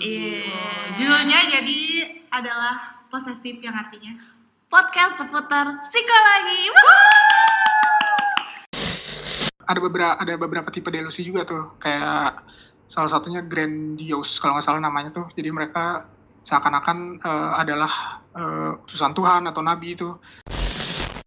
Iya, judulnya jadi adalah posesif yang artinya podcast seputar psikologi. ada beberapa ada beberapa tipe delusi juga tuh. Kayak salah satunya grandiose kalau nggak salah namanya tuh. Jadi mereka seakan-akan eh, adalah utusan Tuhan atau nabi itu.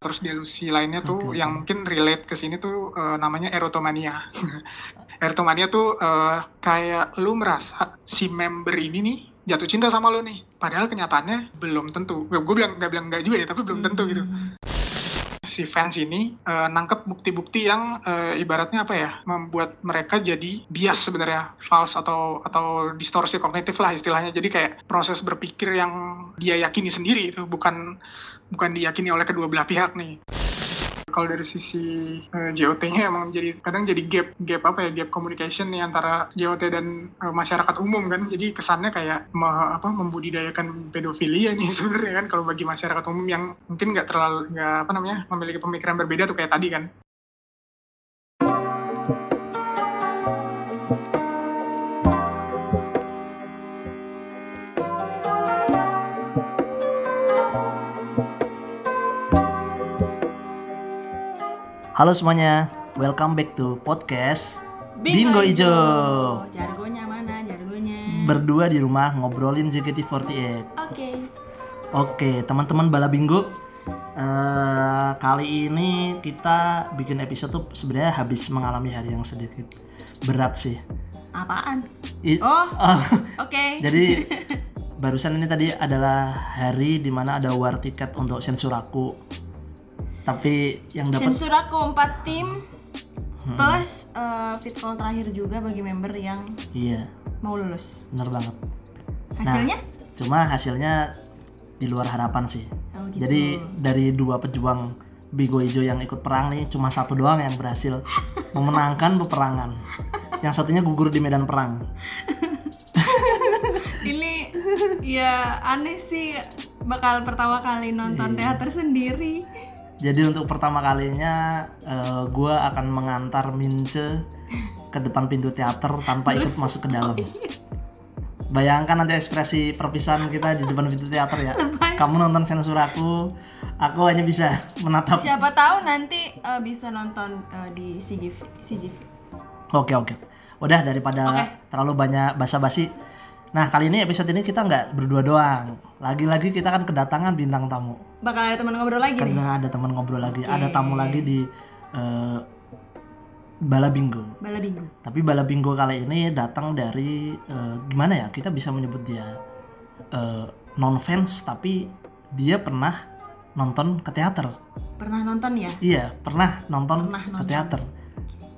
Terus delusi lainnya tuh Oke, yang mungkin relate ke sini tuh eh, namanya erotomania erotomania tuh eh, kayak lu merasa si member ini nih jatuh cinta sama lu nih. Padahal kenyataannya belum tentu. Gue bilang nggak bilang nggak juga ya tapi belum tentu gitu. Si fans ini eh, nangkep bukti-bukti yang eh, ibaratnya apa ya membuat mereka jadi bias sebenarnya. False atau atau distorsi kognitif lah istilahnya. Jadi kayak proses berpikir yang dia yakini sendiri itu bukan bukan diyakini oleh kedua belah pihak nih kalau dari sisi eh, JOT-nya emang jadi kadang jadi gap gap apa ya gap communication nih antara JOT dan eh, masyarakat umum kan. Jadi kesannya kayak me- apa membudidayakan pedofilia nih sebenarnya kan. Kalau bagi masyarakat umum yang mungkin nggak terlalu nggak apa namanya memiliki pemikiran berbeda tuh kayak tadi kan Halo semuanya, welcome back to podcast Bingo Ijo. Jargonya mana? Jargonya. Berdua di rumah ngobrolin JKT48. Oke. Oke, teman-teman Bala Bingo. eh, kali ini kita bikin episode tuh sebenarnya habis mengalami hari yang sedikit berat sih. Apaan? I- Oh, Ah, oke. Jadi barusan ini tadi adalah hari di mana ada war tiket untuk sensuraku. Tapi yang dapat Sensur aku 4 tim plus eh, fit call terakhir juga bagi member yang iya, mau lulus. bener banget. Hasilnya? Cuma hasilnya di luar harapan sih. Oh, gitu. Jadi dari dua pejuang Bigo Ijo yang ikut perang nih cuma satu doang yang berhasil memenangkan peperangan. Yang satunya gugur di medan perang. Ini ya aneh sih bakal pertama kali nonton teater sendiri. Jadi untuk pertama kalinya eh, gua akan mengantar Mince ke depan pintu teater tanpa ikut masuk ke dalam. Bayangkan nanti ekspresi perpisahan kita di depan pintu teater ya. Kamu nonton sensor aku, aku hanya bisa menatap. Siapa tahu nanti eh, bisa nonton eh, di CGV. CGV. Oke oke. Udah daripada Oke. terlalu banyak basa-basi. Nah kali ini episode ini kita nggak berdua doang. Lagi-lagi kita kan kedatangan bintang tamu. Bakal ada teman ngobrol lagi nih. Karena ada teman ngobrol lagi, ada tamu lagi di eh, Bala Bingo. Bala Bingo. Tapi Bala Bingo kali ini datang dari eh, gimana ya? Kita bisa menyebut dia non fans tapi dia pernah nonton ke teater. Pernah nonton ya? Iya, pernah nonton Pernah ke nonton. teater.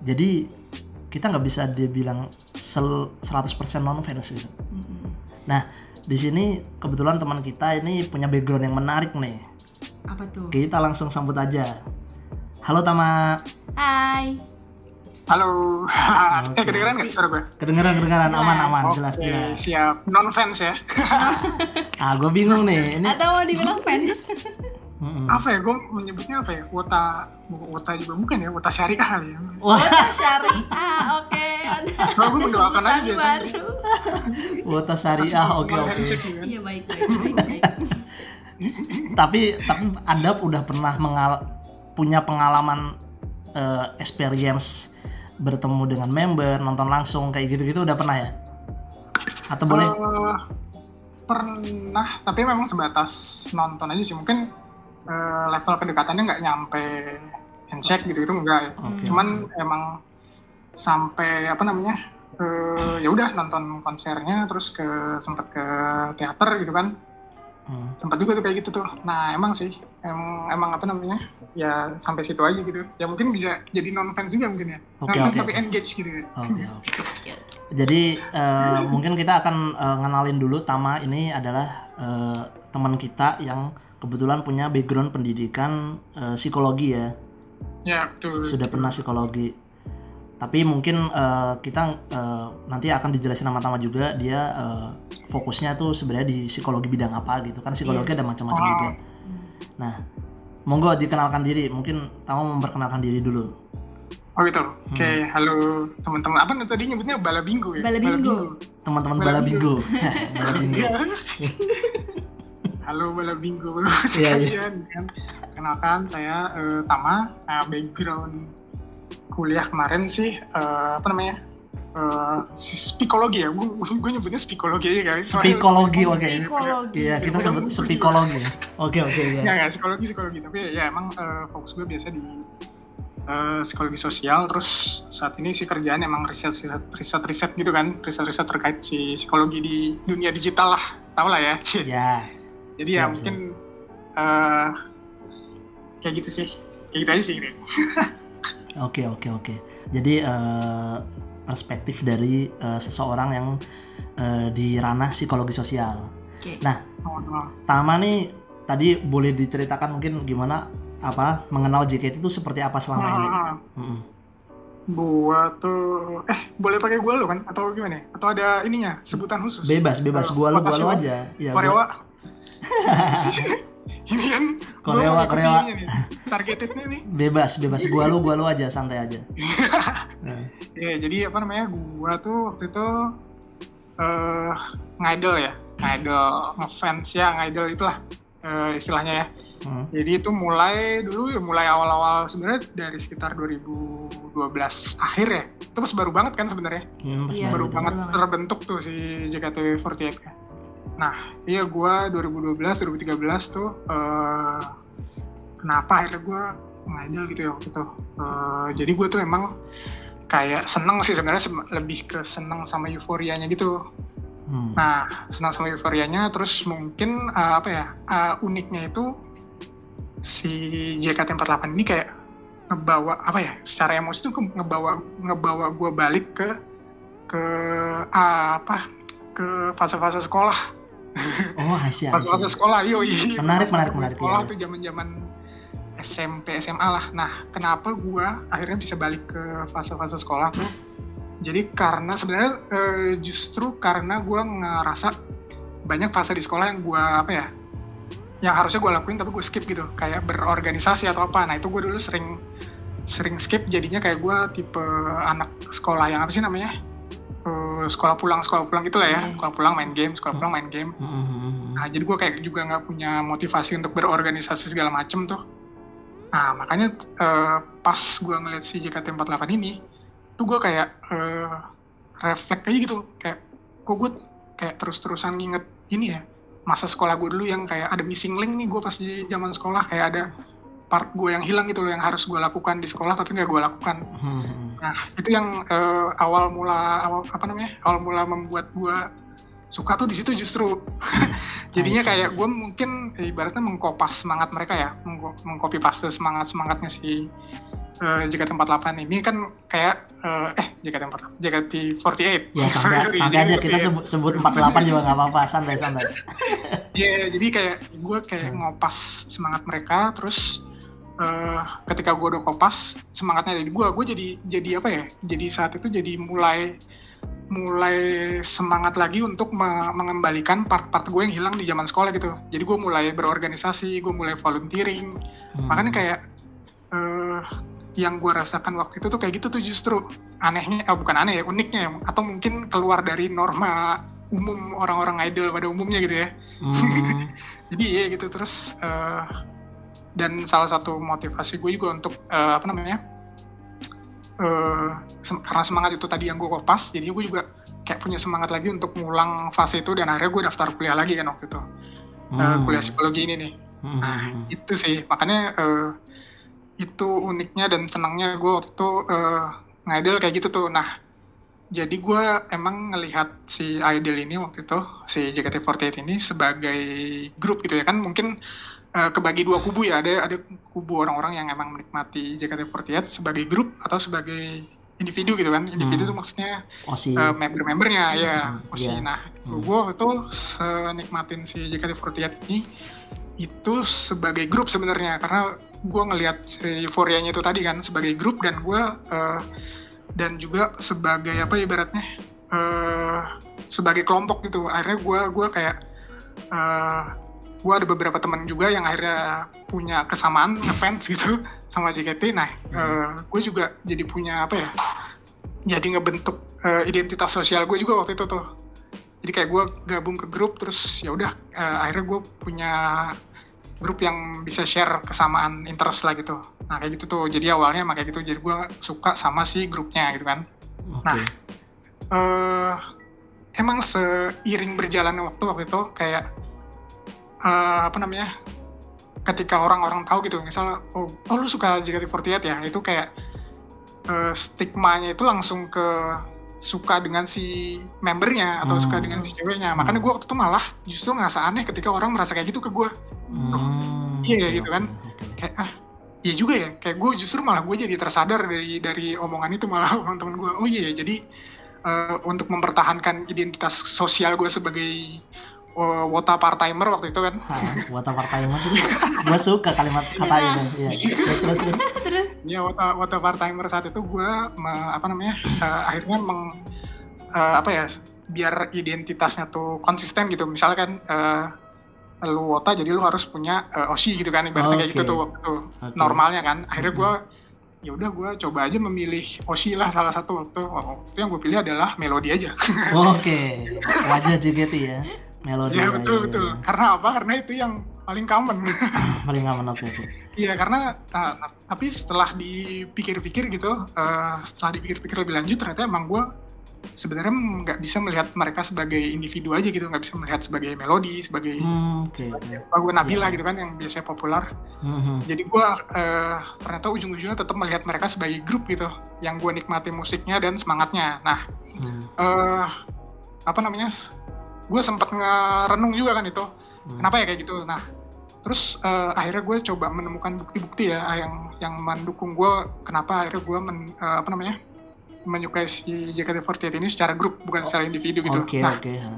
Jadi kita nggak bisa dia bilang sel 100% non fans gitu. Nah, di sini kebetulan teman kita ini punya background yang menarik nih. Apa tuh? Kita langsung sambut aja. Halo Tama. Hai. halo eh kedengeran nggak suara gue Kedengeran kedengeran aman aman jelas Oke, jelas. siap non fans ya Ah, gue bingung nih. Ini Atau mau dibilang fans? Mm-mm. apa ya gue menyebutnya apa ya wota bukan wota juga bukan ya wota syariah kali ya Wota syariah, oke. Ada, Oh, gue mendoakan aja biasanya. baru. wota syariah. Oke oke. gitu kan. Iya baik baik baik. baik. Tapi tapi Anda udah pernah mengal punya pengalaman eh, experience bertemu dengan member, nonton langsung kayak gitu-gitu udah pernah ya? Atau boleh? Eh, pernah tapi memang sebatas nonton aja sih mungkin eh, level kedekatannya nggak nyampe handshake gitu itu enggak ya. Oke. cuman emang sampai apa namanya eh, ya udah nonton konsernya terus ke sempat ke teater gitu kan. Hmm. sempat juga tuh kayak gitu tuh. Nah emang sih emang emang apa namanya ya sampai situ aja gitu. Ya mungkin bisa jadi non fans juga mungkin ya. Oke, non fans tapi oke. engage gitu ya. Oke, oke. Jadi eh, mungkin kita akan eh, ngenalin dulu Tama. Ini adalah eh, teman kita yang kebetulan punya background pendidikan eh, psikologi ya. ya betul Sudah pernah psikologi. Tapi mungkin eh, kita eh, nanti akan dijelasin sama Tama juga dia eh, fokusnya tuh sebenarnya di psikologi bidang apa gitu kan psikologi ada macam-macam Oh. juga. Nah, monggo dikenalkan diri. Mungkin Tama memperkenalkan diri dulu. Oh gitu. Oke, halo teman-teman. Apa nih tadi nyebutnya bala bingo ya? Bala bingo. Teman-teman Bala bala bingo. bala bingo. Iya. Halo bala bingo. Iya, iya. Sekalian, kan. Kenalkan saya eh, Tama. Nah, background kuliah kemarin sih eh, apa namanya? Eh, psikologi ya. Gue nyebutnya psikologi aja guys. Soalnya- Psikologi oke. Psikologi. Iya, kita sebut psikologi. Oke, oke Ya, ya. ya psikologi psikologi tapi ya emang eh, fokus gue biasa di eh, psikologi sosial terus saat ini sih kerjaan emang riset riset riset riset gitu kan riset riset terkait si psikologi di dunia digital lah tau lah ya Cie. Ya. Jadi ya siap, mungkin eh, kayak gitu sih kayak gitu aja sih Gre. Oke, oke, oke. Jadi eh, perspektif dari eh, seseorang yang eh, di ranah psikologi sosial. Oke. Nah. Tama nih tadi boleh diceritakan mungkin gimana apa mengenal JKT itu seperti apa selama ini? Ah, ah, ah. Mm-mm. gua tuh eh boleh pakai gua lo kan atau gimana atau ada ininya sebutan khusus Bebas, bebas. Eh, Gua lu, gua wa- aja. Ya, Korewa gua- ini kan Korewa, Korewa. ini nih, targetednya nih bebas, bebas. Gua lu, gua lu aja, santai aja. Nah, Ya, jadi apa namanya? Gua tuh waktu itu eh ngidol ya, ngidol ngefans ya, ngidol itulah eh, istilahnya ya. mm. Jadi itu mulai dulu ya mulai awal-awal sebenarnya dari sekitar 2012 akhir ya. Itu pas baru banget kan sebenarnya. Hmm, pas Iya, baru banget banget. terbentuk tuh si JKT48 kan. Nah, iya gua 2012 2013 tuh eh kenapa akhirnya gua ngidol gitu ya waktu itu. Eh, jadi gua tuh emang kayak seneng sih sebenarnya lebih ke seneng sama euforianya gitu. Hmm. Nah, senang sama euforianya, terus mungkin eh, apa ya eh, uniknya itu si JKT48 ini kayak ngebawa apa ya secara emosi tuh ngebawa ngebawa gue balik ke ke apa ke fase-fase sekolah Oh, Asia, fase-fase Asia. sekolah yo iya Menarik, Fase-fase menarik, menarik, sekolah iya. tuh zaman-zaman SMP SMA lah. Nah kenapa gue akhirnya bisa balik ke fase-fase sekolah tuh? Jadi karena sebenarnya eh, justru karena gue ngerasa banyak fase di sekolah yang gue apa ya yang harusnya gue lakuin tapi gue skip gitu. Kayak berorganisasi atau apa. Nah itu gue dulu sering sering skip. Jadinya kayak gue tipe anak sekolah yang apa sih namanya? Eh, sekolah pulang sekolah pulang gitu lah ya Oke. sekolah pulang main game sekolah pulang main game Hmm, hmm, hmm. Nah, jadi gue kayak juga nggak punya motivasi untuk berorganisasi segala macem tuh. Nah, makanya eh, pas gue ngeliat si JKT48 ini, tuh gue kayak eh, refleks aja gitu. Kayak, kok gue kayak terus-terusan nginget ini ya, masa sekolah gue dulu yang kayak ada missing link nih gue pas di zaman sekolah, kayak ada part gue yang hilang gitu loh, yang harus gue lakukan di sekolah tapi nggak gue lakukan. Hmm. Nah, itu yang eh, awal mula awal apa namanya? Awal mula membuat gua suka tuh di situ justru. Jadinya kayak gue mungkin eh, ibaratnya mengkopas semangat mereka ya, mengko- mengcopy paste semangat semangatnya si eh, JKT48 ini kan kayak eh, eh JKT48, JKT48. Ya santai, santai aja kita 48. sebut sebut 48 juga nggak apa-apa, santai santai. Iya, jadi kayak gue kayak Hmm. ngopas semangat mereka, terus eh, ketika gue udah kopas semangatnya dari gue, gue jadi jadi apa ya? Jadi saat itu jadi mulai mulai semangat lagi untuk me- mengembalikan part-part gue yang hilang di zaman sekolah gitu. Jadi gue mulai berorganisasi, gue mulai volunteering. Hmm. Makanya kayak eh yang gue rasakan waktu itu tuh kayak gitu tuh justru anehnya, eh, bukan aneh ya, uniknya ya, atau mungkin keluar dari norma umum orang-orang idol pada umumnya gitu ya Hmm. jadi iya gitu terus eh, dan salah satu motivasi gue juga untuk eh, apa namanya eh, sem- karena semangat itu tadi yang gue kopas jadi gue juga kayak punya semangat lagi untuk ngulang fase itu dan akhirnya gue daftar kuliah lagi kan waktu itu. Eh, Hmm. kuliah psikologi ini nih. Hmm, nah itu sih. Makanya eh, itu uniknya dan senangnya gue waktu itu ngidol kayak gitu tuh. Nah jadi gue emang ngelihat si idol ini waktu itu si JKT48 ini sebagai grup gitu ya kan. Mungkin eh, kebagi dua kubu ya ada ada kubu orang-orang yang emang menikmati JKT48 sebagai grup atau sebagai individu gitu kan individu Hmm. tuh maksudnya Osi. eh, member-membernya ya Hmm, Osi. iya. nah Hmm. gue itu senikmatin si JKT48 ini itu sebagai grup sebenarnya karena gue ngelihat si euforianya itu tadi kan sebagai grup dan gue eh, dan juga sebagai apa ibaratnya eh, sebagai kelompok gitu akhirnya gue gua kayak eh, gue ada beberapa teman juga yang akhirnya punya kesamaan ngefans gitu sama JKT nah gue juga jadi punya apa ya jadi ngebentuk eh, identitas sosial gue juga waktu itu tuh. Jadi kayak gue gabung ke grup terus ya udah eh, akhirnya gue punya grup yang bisa share kesamaan interest lah gitu. Nah kayak gitu tuh. Jadi awalnya emang kayak gitu. Jadi gue suka sama si grupnya gitu kan. Oke. Nah. eh emang seiring berjalannya waktu waktu itu kayak eh, apa namanya ketika orang-orang tahu gitu misal oh, oh lu suka JKT48 ya itu kayak eh, stigmanya itu langsung ke suka dengan si membernya atau Hmm. suka dengan si ceweknya. Makanya gue waktu itu malah justru ngerasa aneh ketika orang merasa kayak gitu ke gue Hmm, Iya, oke, gitu kan. kayak ah iya juga ya. Kayak gue justru malah gue jadi tersadar dari dari omongan itu malah teman-teman gue oh iya ya, jadi eh, untuk mempertahankan identitas sosial gue sebagai eh, wota part timer waktu itu kan. Ah, buat apa timer gue suka kalimat kata itu ya terus terus terus. Terus? Ya wota wota part timer saat itu gue apa namanya eh, akhirnya meng eh, apa ya biar identitasnya tuh konsisten gitu. Misalnya kan eh, lu wota jadi lu harus punya eh, osi gitu kan ibaratnya kayak Oke. gitu tuh waktu itu. Oke. normalnya kan. Akhirnya gue ya udah gue coba aja memilih osi lah salah satu waktu. Waktu itu yang gue pilih adalah melodi aja. Oke. Wajah JKT ya melodi ya ya, betul betul karena apa karena itu yang paling common paling aman oke oke Iya karena nah, tapi setelah dipikir-pikir gitu, eh, setelah dipikir-pikir lebih lanjut ternyata emang gue sebenarnya nggak bisa melihat mereka sebagai individu aja gitu, nggak bisa melihat sebagai melodi, sebagai Hmm, lagu Nabila Iya. gitu kan yang biasanya populer. Hmm, hmm. Jadi gue eh, ternyata ujung-ujungnya tetap melihat mereka sebagai grup gitu, yang gue nikmati musiknya dan semangatnya. Nah, Hmm, eh apa namanya? Gue sempat ngerenung juga kan itu. Hmm. kenapa ya kayak gitu? Nah terus eh, akhirnya gue coba menemukan bukti-bukti ya yang yang mendukung gue kenapa akhirnya gue men- eh, apa namanya menyukai si JKT48 ini secara grup bukan secara individu gitu. oke nah oke ha.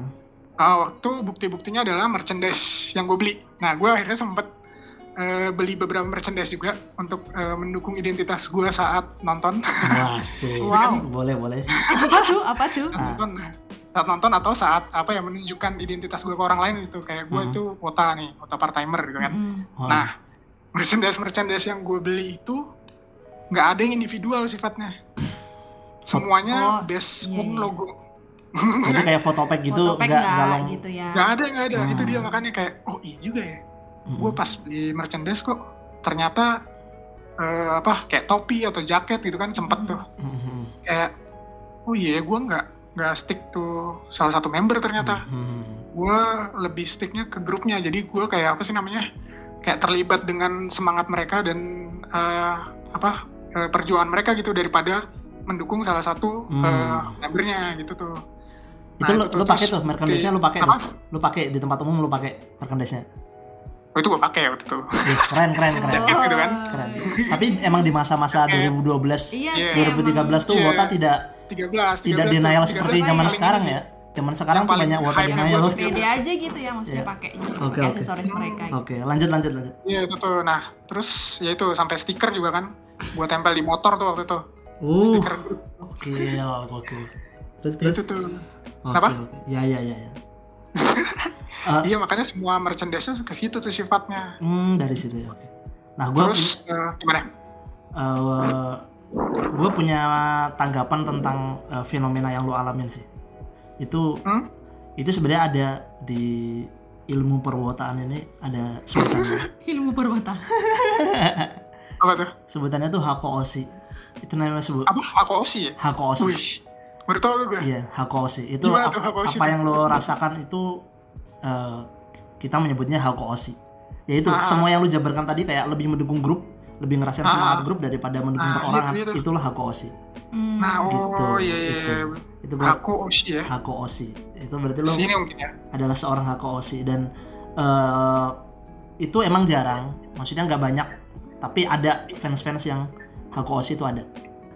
ah, waktu bukti-buktinya adalah merchandise yang gue beli. Nah gue akhirnya sempet eh, beli beberapa merchandise juga untuk eh, mendukung identitas gue saat nonton. Wah sih Wow. boleh boleh. Apa tuh? Apa tuh? Saat nonton saat nonton atau saat apa ya menunjukkan identitas gue ke orang lain gitu kayak gue Hmm. itu wota nih wota part timer gitu kan Mm. Wah, Nah, merchandise merchandise yang gue beli itu nggak ada yang individual sifatnya. Semuanya Oh, base iya, on iya. logo. jadi kayak fotopack gitu nggak gitu ya Nggak ada, nggak ada. Itu Hmm. dia makanya kayak, oh iya juga ya. Hmm. Gue pas beli merchandise kok ternyata eh, apa kayak topi atau jaket gitu kan sempet Hmm. tuh Hmm, hmm, kayak, oh iya gue nggak nggak stick tuh salah satu member ternyata. hmm, hmm. gue lebih sticknya ke grupnya jadi gue kayak apa sih namanya kayak terlibat dengan semangat mereka dan eh, apa eh, perjuangan mereka gitu daripada mendukung salah satu Hmm. eh, membernya gitu tuh itu Nah, lu, itu tuh, lu pakai tuh merchandise-nya lu pakai apa? tuh lu pakai di tempat umum lu pakai merchandise-nya oh itu gue pakai waktu itu keren keren keren Jaket gitu kan. keren tapi emang di masa-masa Oke. 2012 iya Iya. sih 2013 tuh Iya. Wota tidak 13 tidak 13 denial tuh, seperti 13 zaman sekarang ya zaman sekarang tuh banyak hype-nya denial loh pede aja gitu ya maksudnya Iya. pakai juga Oke, pakai oke. aksesoris mereka gitu. oke lanjut lanjut lanjut Iya itu tuh. Nah terus ya itu sampai stiker juga kan. Gue tempel di motor tuh waktu itu. uh Stiker oke oke terus terus Itu tuh. oke Kenapa? oke ya ya ya ya Eh, Iya makanya semua merchandise-nya ke situ tuh sifatnya. hmm, dari situ ya oke nah gue Terus eh, gimana? Gue punya tanggapan tentang eh, fenomena yang lu alamin sih itu Hmm? itu sebenarnya ada di ilmu perwotaan ini ada sebutannya ilmu perwata Apa tuh? sebutannya tuh hakoosi itu namanya sebut Apa? Aku Osi ya? hakoosi Wih, baru tau gue. iya hakoosi itu Gimana ap- hakoosi apa yang lo rasakan itu eh, kita menyebutnya hakoosi yaitu Ah. semua yang lu jabarkan tadi kayak lebih mendukung grup lebih ngerasain Ah. semangat grup daripada mendukung Ah, iya, perorangan iya tuh. itulah hakoosi Hmm. Nah, oh Gitu, iya iya. gitu. iya. itu gua Aku Osi ya. hakoosi itu berarti lo Sini mungkin ya. adalah seorang hakoosi dan eh, itu emang jarang maksudnya nggak banyak tapi ada fans-fans yang hakoosi itu ada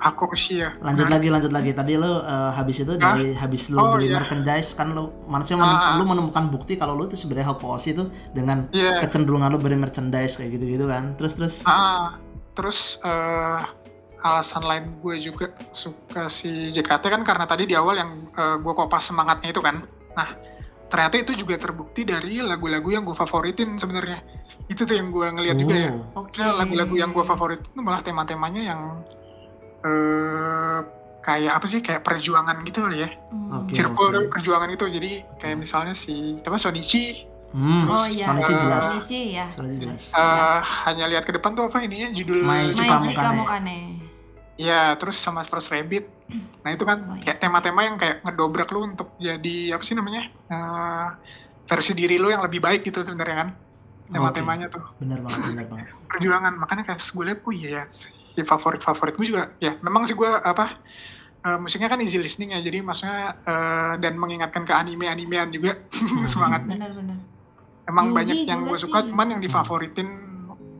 Aku Osi ya. lanjut Nah, lagi lanjut lagi tadi lo eh, habis itu Hah? dari habis lo Oh, beli iya. merchandise kan lo manusia Ah, ah. lo menemukan bukti kalau lo tuh sebenarnya hakoosi itu dengan Iya. kecenderungan lo beli merchandise kayak gitu gitu kan terus terus Ah, terus eh, alasan lain gue juga suka si JKT kan karena tadi di awal yang gue kopas semangatnya itu kan. Nah, ternyata itu juga terbukti dari lagu-lagu yang gue favoritin sebenarnya itu tuh yang gue ngeliat juga ya Oh, Oke. Maksudnya lagu-lagu yang gue favorit itu malah tema-temanya yang eh kayak apa sih kayak perjuangan gitu kali ya Hmm. Oke. circle tapi perjuangan itu jadi kayak misalnya si apa Sonichi Hmm, Oh iya. Sonichi jelas. Sonichi ya. Sonichi jelas. eh, Jelas. hanya lihat ke depan tuh apa ininya judul My Mai Suka si Mukane. kamu kane. ya terus sama First Rabbit nah itu kan Oh, iya. kayak tema-tema yang kayak ngedobrak lu untuk jadi apa sih namanya eh, versi diri lu yang lebih baik gitu sebenarnya kan tema-temanya tuh Bener banget, bener banget. perjuangan makanya kayak gue liat oh iya ya si favorit favorit gue juga ya memang sih gue apa eh, musiknya kan easy listening ya jadi maksudnya eh, dan mengingatkan ke anime animean juga semangatnya Benar-benar. emang Yugi banyak yang juga gue suka sih. cuman yang difavoritin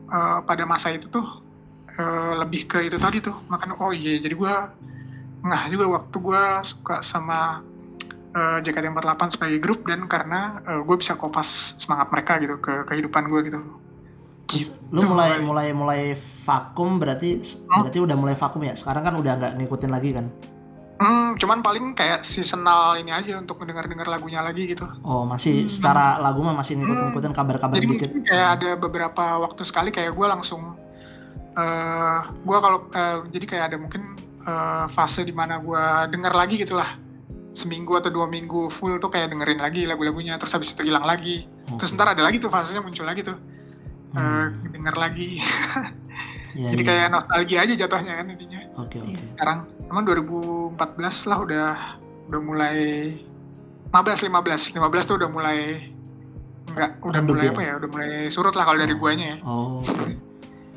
eh, pada masa itu tuh eh, lebih ke itu tadi tuh makanya oh iya jadi gue nggak juga waktu gue suka sama eh, JKT48 sebagai grup dan karena gue bisa kopas semangat mereka gitu ke kehidupan gue gitu Terus lu Gitu, mulai mulai. mulai mulai vakum berarti berarti udah mulai vakum ya. Sekarang kan udah nggak ngikutin lagi kan. Hmm, cuman paling kayak seasonal ini aja untuk mendengar-dengar lagunya lagi gitu. Oh, masih secara lagu mah masih ngikut-ngikutin kabar-kabar Jadi dikit. mungkin kayak ada beberapa waktu sekali kayak gue langsung, eh gue kalau eh, jadi kayak ada mungkin eh, fase di mana gue denger lagi gitu lah. Seminggu atau dua minggu full tuh kayak dengerin lagi lagu-lagunya, terus habis itu hilang lagi. Terus Oke. ntar ada lagi tuh fasenya muncul lagi tuh, eh Hmm. denger lagi. Iya, jadi iya. kayak nostalgia aja jatuhnya kan intinya. Oke, oke. sekarang emang 2014 lah udah udah mulai 15 15 15 tuh udah mulai enggak udah Redup mulai ya? apa ya udah mulai surut lah kalau dari guanya ya Oh.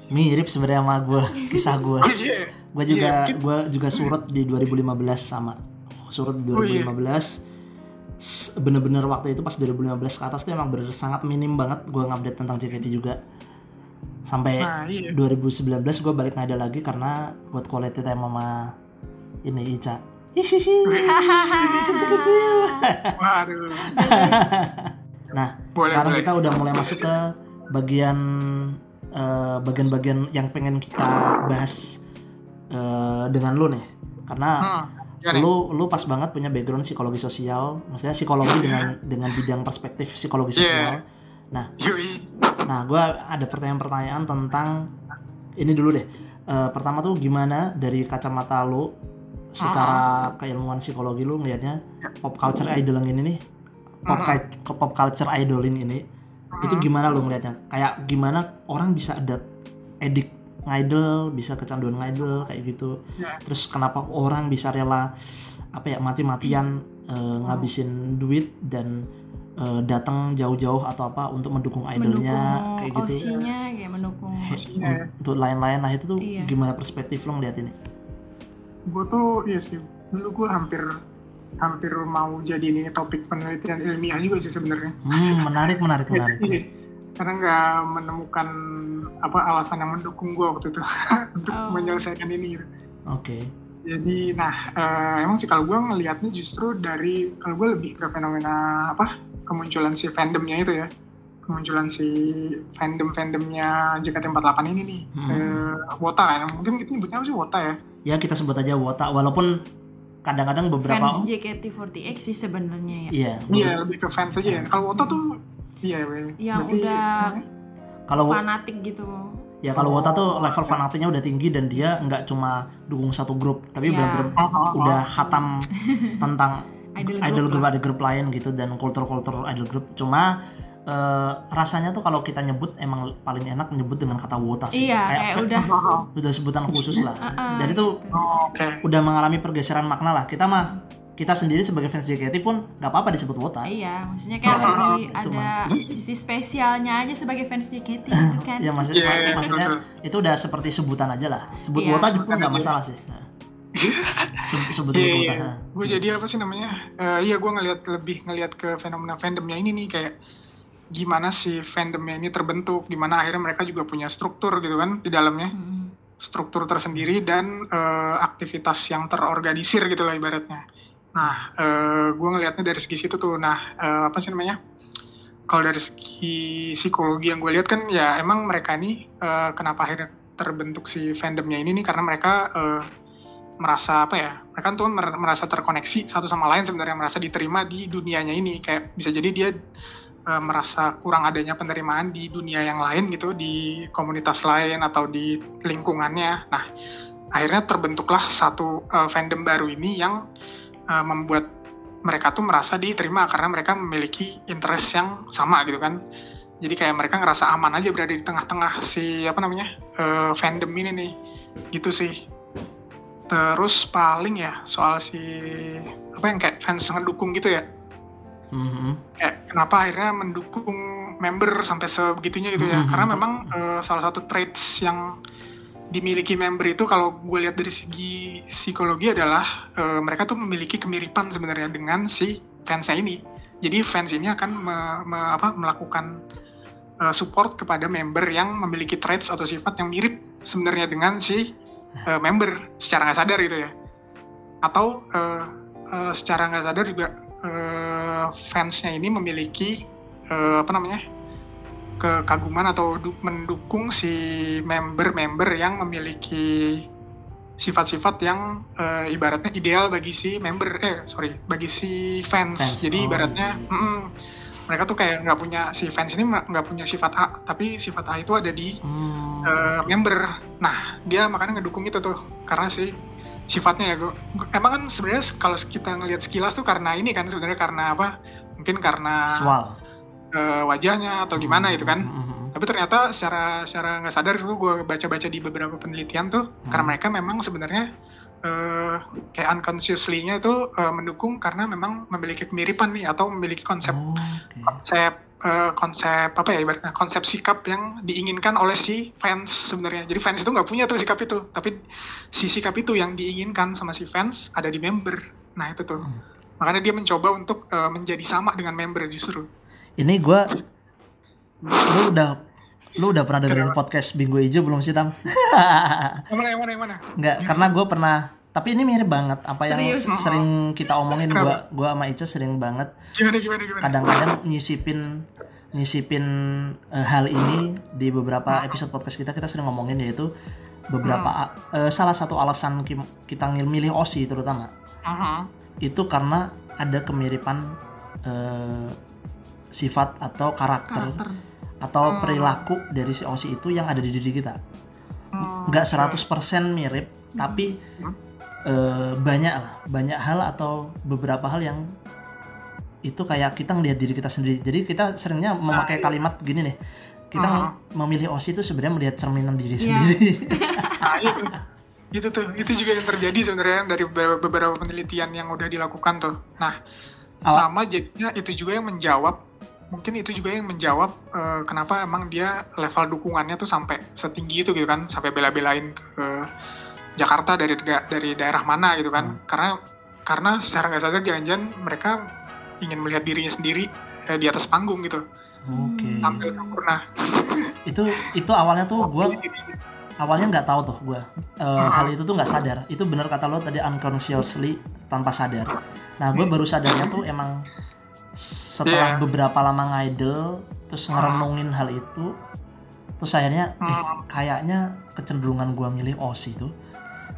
Mirip sebenarnya sama gue, kisah gue. oh iya Gue juga Iya, mungkin- gua juga surut di 2015 sama. Surut di Oh, iya. 2015. S- Bener-bener waktu itu pas 2015 ke atas tuh emang bener sangat minim banget gue ngupdate tentang JKT juga. Sampai nah iya 2019 gue balik ngada lagi karena buat quality time sama ini Ica. Kecil-kecil. Nah, Boleh, sekarang boleh. kita udah mulai masuk ke bagian eh, bagian-bagian yang pengen kita bahas eh, dengan lu nih. Karena hmm, gimana? lu lu pas banget punya background psikologi sosial, maksudnya psikologi dengan dengan bidang perspektif psikologi Iya. sosial. Yui. Nah, gua ada pertanyaan-pertanyaan tentang ini dulu deh. Eh, pertama tuh gimana dari kacamata lu secara keilmuan psikologi lu ngelihatnya pop culture idoling ini nih, pop, ke pop culture idoling ini itu gimana lu ngelihatnya? Kayak gimana orang bisa ada edik ngidol, bisa kecanduan ngidol kayak gitu. Ya. Terus kenapa orang bisa rela apa ya mati-matian eh, ngabisin duit dan eh, datang jauh-jauh atau apa untuk mendukung idolnya mendukung kayak gitu. Osinya kayak mendukung Iya, ya. Untuk lain-lain nah itu tuh Iya. gimana perspektif lo ngeliat ini? gue tuh iya sih dulu gue hampir hampir mau jadi ini topik penelitian ilmiah juga sih sebenarnya Hmm, menarik, menarik, menarik. Iya. karena nggak menemukan apa alasan yang mendukung gue waktu itu untuk Oh. menyelesaikan ini gitu. Oke. Jadi, nah, eh, emang sih kalau gue ngelihatnya justru dari, kalau gue lebih ke fenomena apa, kemunculan si fandomnya itu ya, kemunculan si fandom-fandomnya JKT48 ini nih, Hmm. eh, Wota kan, mungkin kita nyebutnya apa sih Wota ya? Ya kita sebut aja Wota walaupun kadang-kadang beberapa fans JKT48 sih sebenarnya ya iya. Iya, lebih ke fans aja ya. Kalau Wota tuh, iya. Yang Berarti, udah- Kalau fanatik gitu ya kalau Wota tuh level fanatiknya udah tinggi dan dia nggak cuma dukung satu grup, tapi Iya. benar-benar Oh, oh, oh. udah hatam tentang idol, idol group group lah. ada grup lain gitu dan kultur-kultur idol group. Cuma eh, rasanya tuh kalau kita nyebut emang paling enak nyebut dengan kata Wota sih. iya kayak fa- udah udah sebutan khusus lah. Tuh gitu. Oh, Oke. udah mengalami pergeseran makna lah. Kita mah kita sendiri sebagai fans JKT pun nggak apa-apa disebut Wota. iya maksudnya kayak lebih ada sisi spesialnya aja sebagai fans JKT gitu kan Ya maksudnya, Iya, iya, maksudnya betul. itu udah seperti sebutan aja lah. Sebut Iya, Wota pun nggak masalah sih. Nah. Se- sebut Iya, Wota. iya. nah. Gue jadi apa sih namanya? Eh, iya, gue ngelihat lebih ngelihat ke fenomena fandomnya ini nih kayak gimana sih fandomnya ini terbentuk, gimana akhirnya mereka juga punya struktur gitu kan di dalamnya, Mm. struktur tersendiri dan eh, aktivitas yang terorganisir gitu lah ibaratnya. Nah, eh, gue ngelihatnya dari segi situ tuh. Nah, eh, apa sih namanya? Kalau dari segi psikologi yang gue lihat kan ya emang mereka ini eh, kenapa akhirnya terbentuk si fandomnya ini nih karena mereka eh, merasa apa ya mereka tuh mer- merasa terkoneksi satu sama lain sebenarnya merasa diterima di dunianya ini kayak bisa jadi dia merasa kurang adanya penerimaan di dunia yang lain gitu di komunitas lain atau di lingkungannya nah akhirnya terbentuklah satu eh, fandom baru ini yang eh, membuat mereka tuh merasa diterima karena mereka memiliki interest yang sama gitu kan jadi kayak mereka ngerasa aman aja berada di tengah-tengah si apa namanya eh, fandom ini nih gitu sih terus paling ya soal si apa yang kayak fans ngedukung gitu ya Mhm. kayak kenapa akhirnya mendukung member sampai sebegitunya gitu ya Mhm. karena memang eh, salah satu traits yang dimiliki member itu kalau gue lihat dari segi psikologi adalah eh, mereka tuh memiliki kemiripan sebenarnya dengan si fansnya ini. Jadi fans ini akan me- me- apa, melakukan eh, support kepada member yang memiliki traits atau sifat yang mirip sebenarnya dengan si eh, member secara nggak sadar gitu ya. Atau eh, eh, secara nggak sadar juga eh, fansnya ini memiliki eh, apa namanya kekaguman atau du- mendukung si member-member yang memiliki sifat-sifat yang eh, ibaratnya ideal bagi si member eh sorry bagi si fans, Fans, jadi oh. ibaratnya mm, mereka tuh kayak nggak punya si fans ini nggak punya sifat A tapi sifat A itu ada di Hmm. eh, member. Nah, dia makanya ngedukung itu tuh karena sih sifatnya ya. gua- emang kan sebenarnya kalau kita ngelihat sekilas tuh karena ini kan sebenarnya karena apa? Mungkin karena visual eh, wajahnya atau gimana itu kan. Mhm. Tapi ternyata secara secara nggak sadar itu gue baca-baca di beberapa penelitian tuh Hmm. karena mereka memang sebenarnya eh, kayak unconsciously-nya itu eh, mendukung karena memang memiliki kemiripan nih atau memiliki konsep Oh, oke. konsep eh, konsep apa ya ibaratnya konsep sikap yang diinginkan oleh si fans sebenarnya jadi fans itu nggak punya tuh sikap itu tapi si sikap itu yang diinginkan sama si fans ada di member nah itu tuh Hmm. makanya dia mencoba untuk eh, menjadi sama dengan member justru Ini gue, lu udah, lu udah pernah dengerin podcast Bingo Ijo belum sih tam? yang mana yang mana yang mana Enggak, karena gue pernah. Tapi ini mirip banget apa yang Serius? sering kita omongin. Gua, gua sama Ica sering banget. Kadang-kadang nyisipin, nyisipin eh, hal ini di beberapa episode podcast kita. Kita sering ngomongin yaitu beberapa eh, salah satu alasan kita milih Osi terutama Mhm. itu karena ada kemiripan eh, sifat atau karakter, karakter atau perilaku dari si Osi itu yang ada di diri kita. Hmm. Nggak 100% mirip, tapi eh, banyak lah, banyak hal atau beberapa hal yang itu kayak kita ngelihat diri kita sendiri. Jadi kita seringnya memakai kalimat gini nih. Kita memilih Osi itu sebenarnya melihat cerminan diri sendiri. nah itu itu tuh itu juga yang terjadi sebenarnya dari beberapa, beberapa penelitian yang udah dilakukan tuh nah Awal- sama jadinya itu juga yang menjawab mungkin itu juga yang menjawab eh, kenapa emang dia level dukungannya tuh sampai setinggi itu gitu kan sampai bela-belain ke Jakarta dari da- dari daerah mana gitu kan. Karena karena secara nggak sadar jangan-jangan mereka ingin melihat dirinya sendiri eh, di atas panggung gitu. Oke. tampil sempurna. Itu itu awalnya tuh gua awalnya nggak tahu tuh gue hal itu tuh nggak sadar. Itu benar kata lo tadi unconsciously tanpa sadar. Nah gue baru sadarnya tuh emang setelah Iya. beberapa lama ngidol terus ngerenungin hal itu terus akhirnya eh kayaknya kecenderungan gue milih OSI itu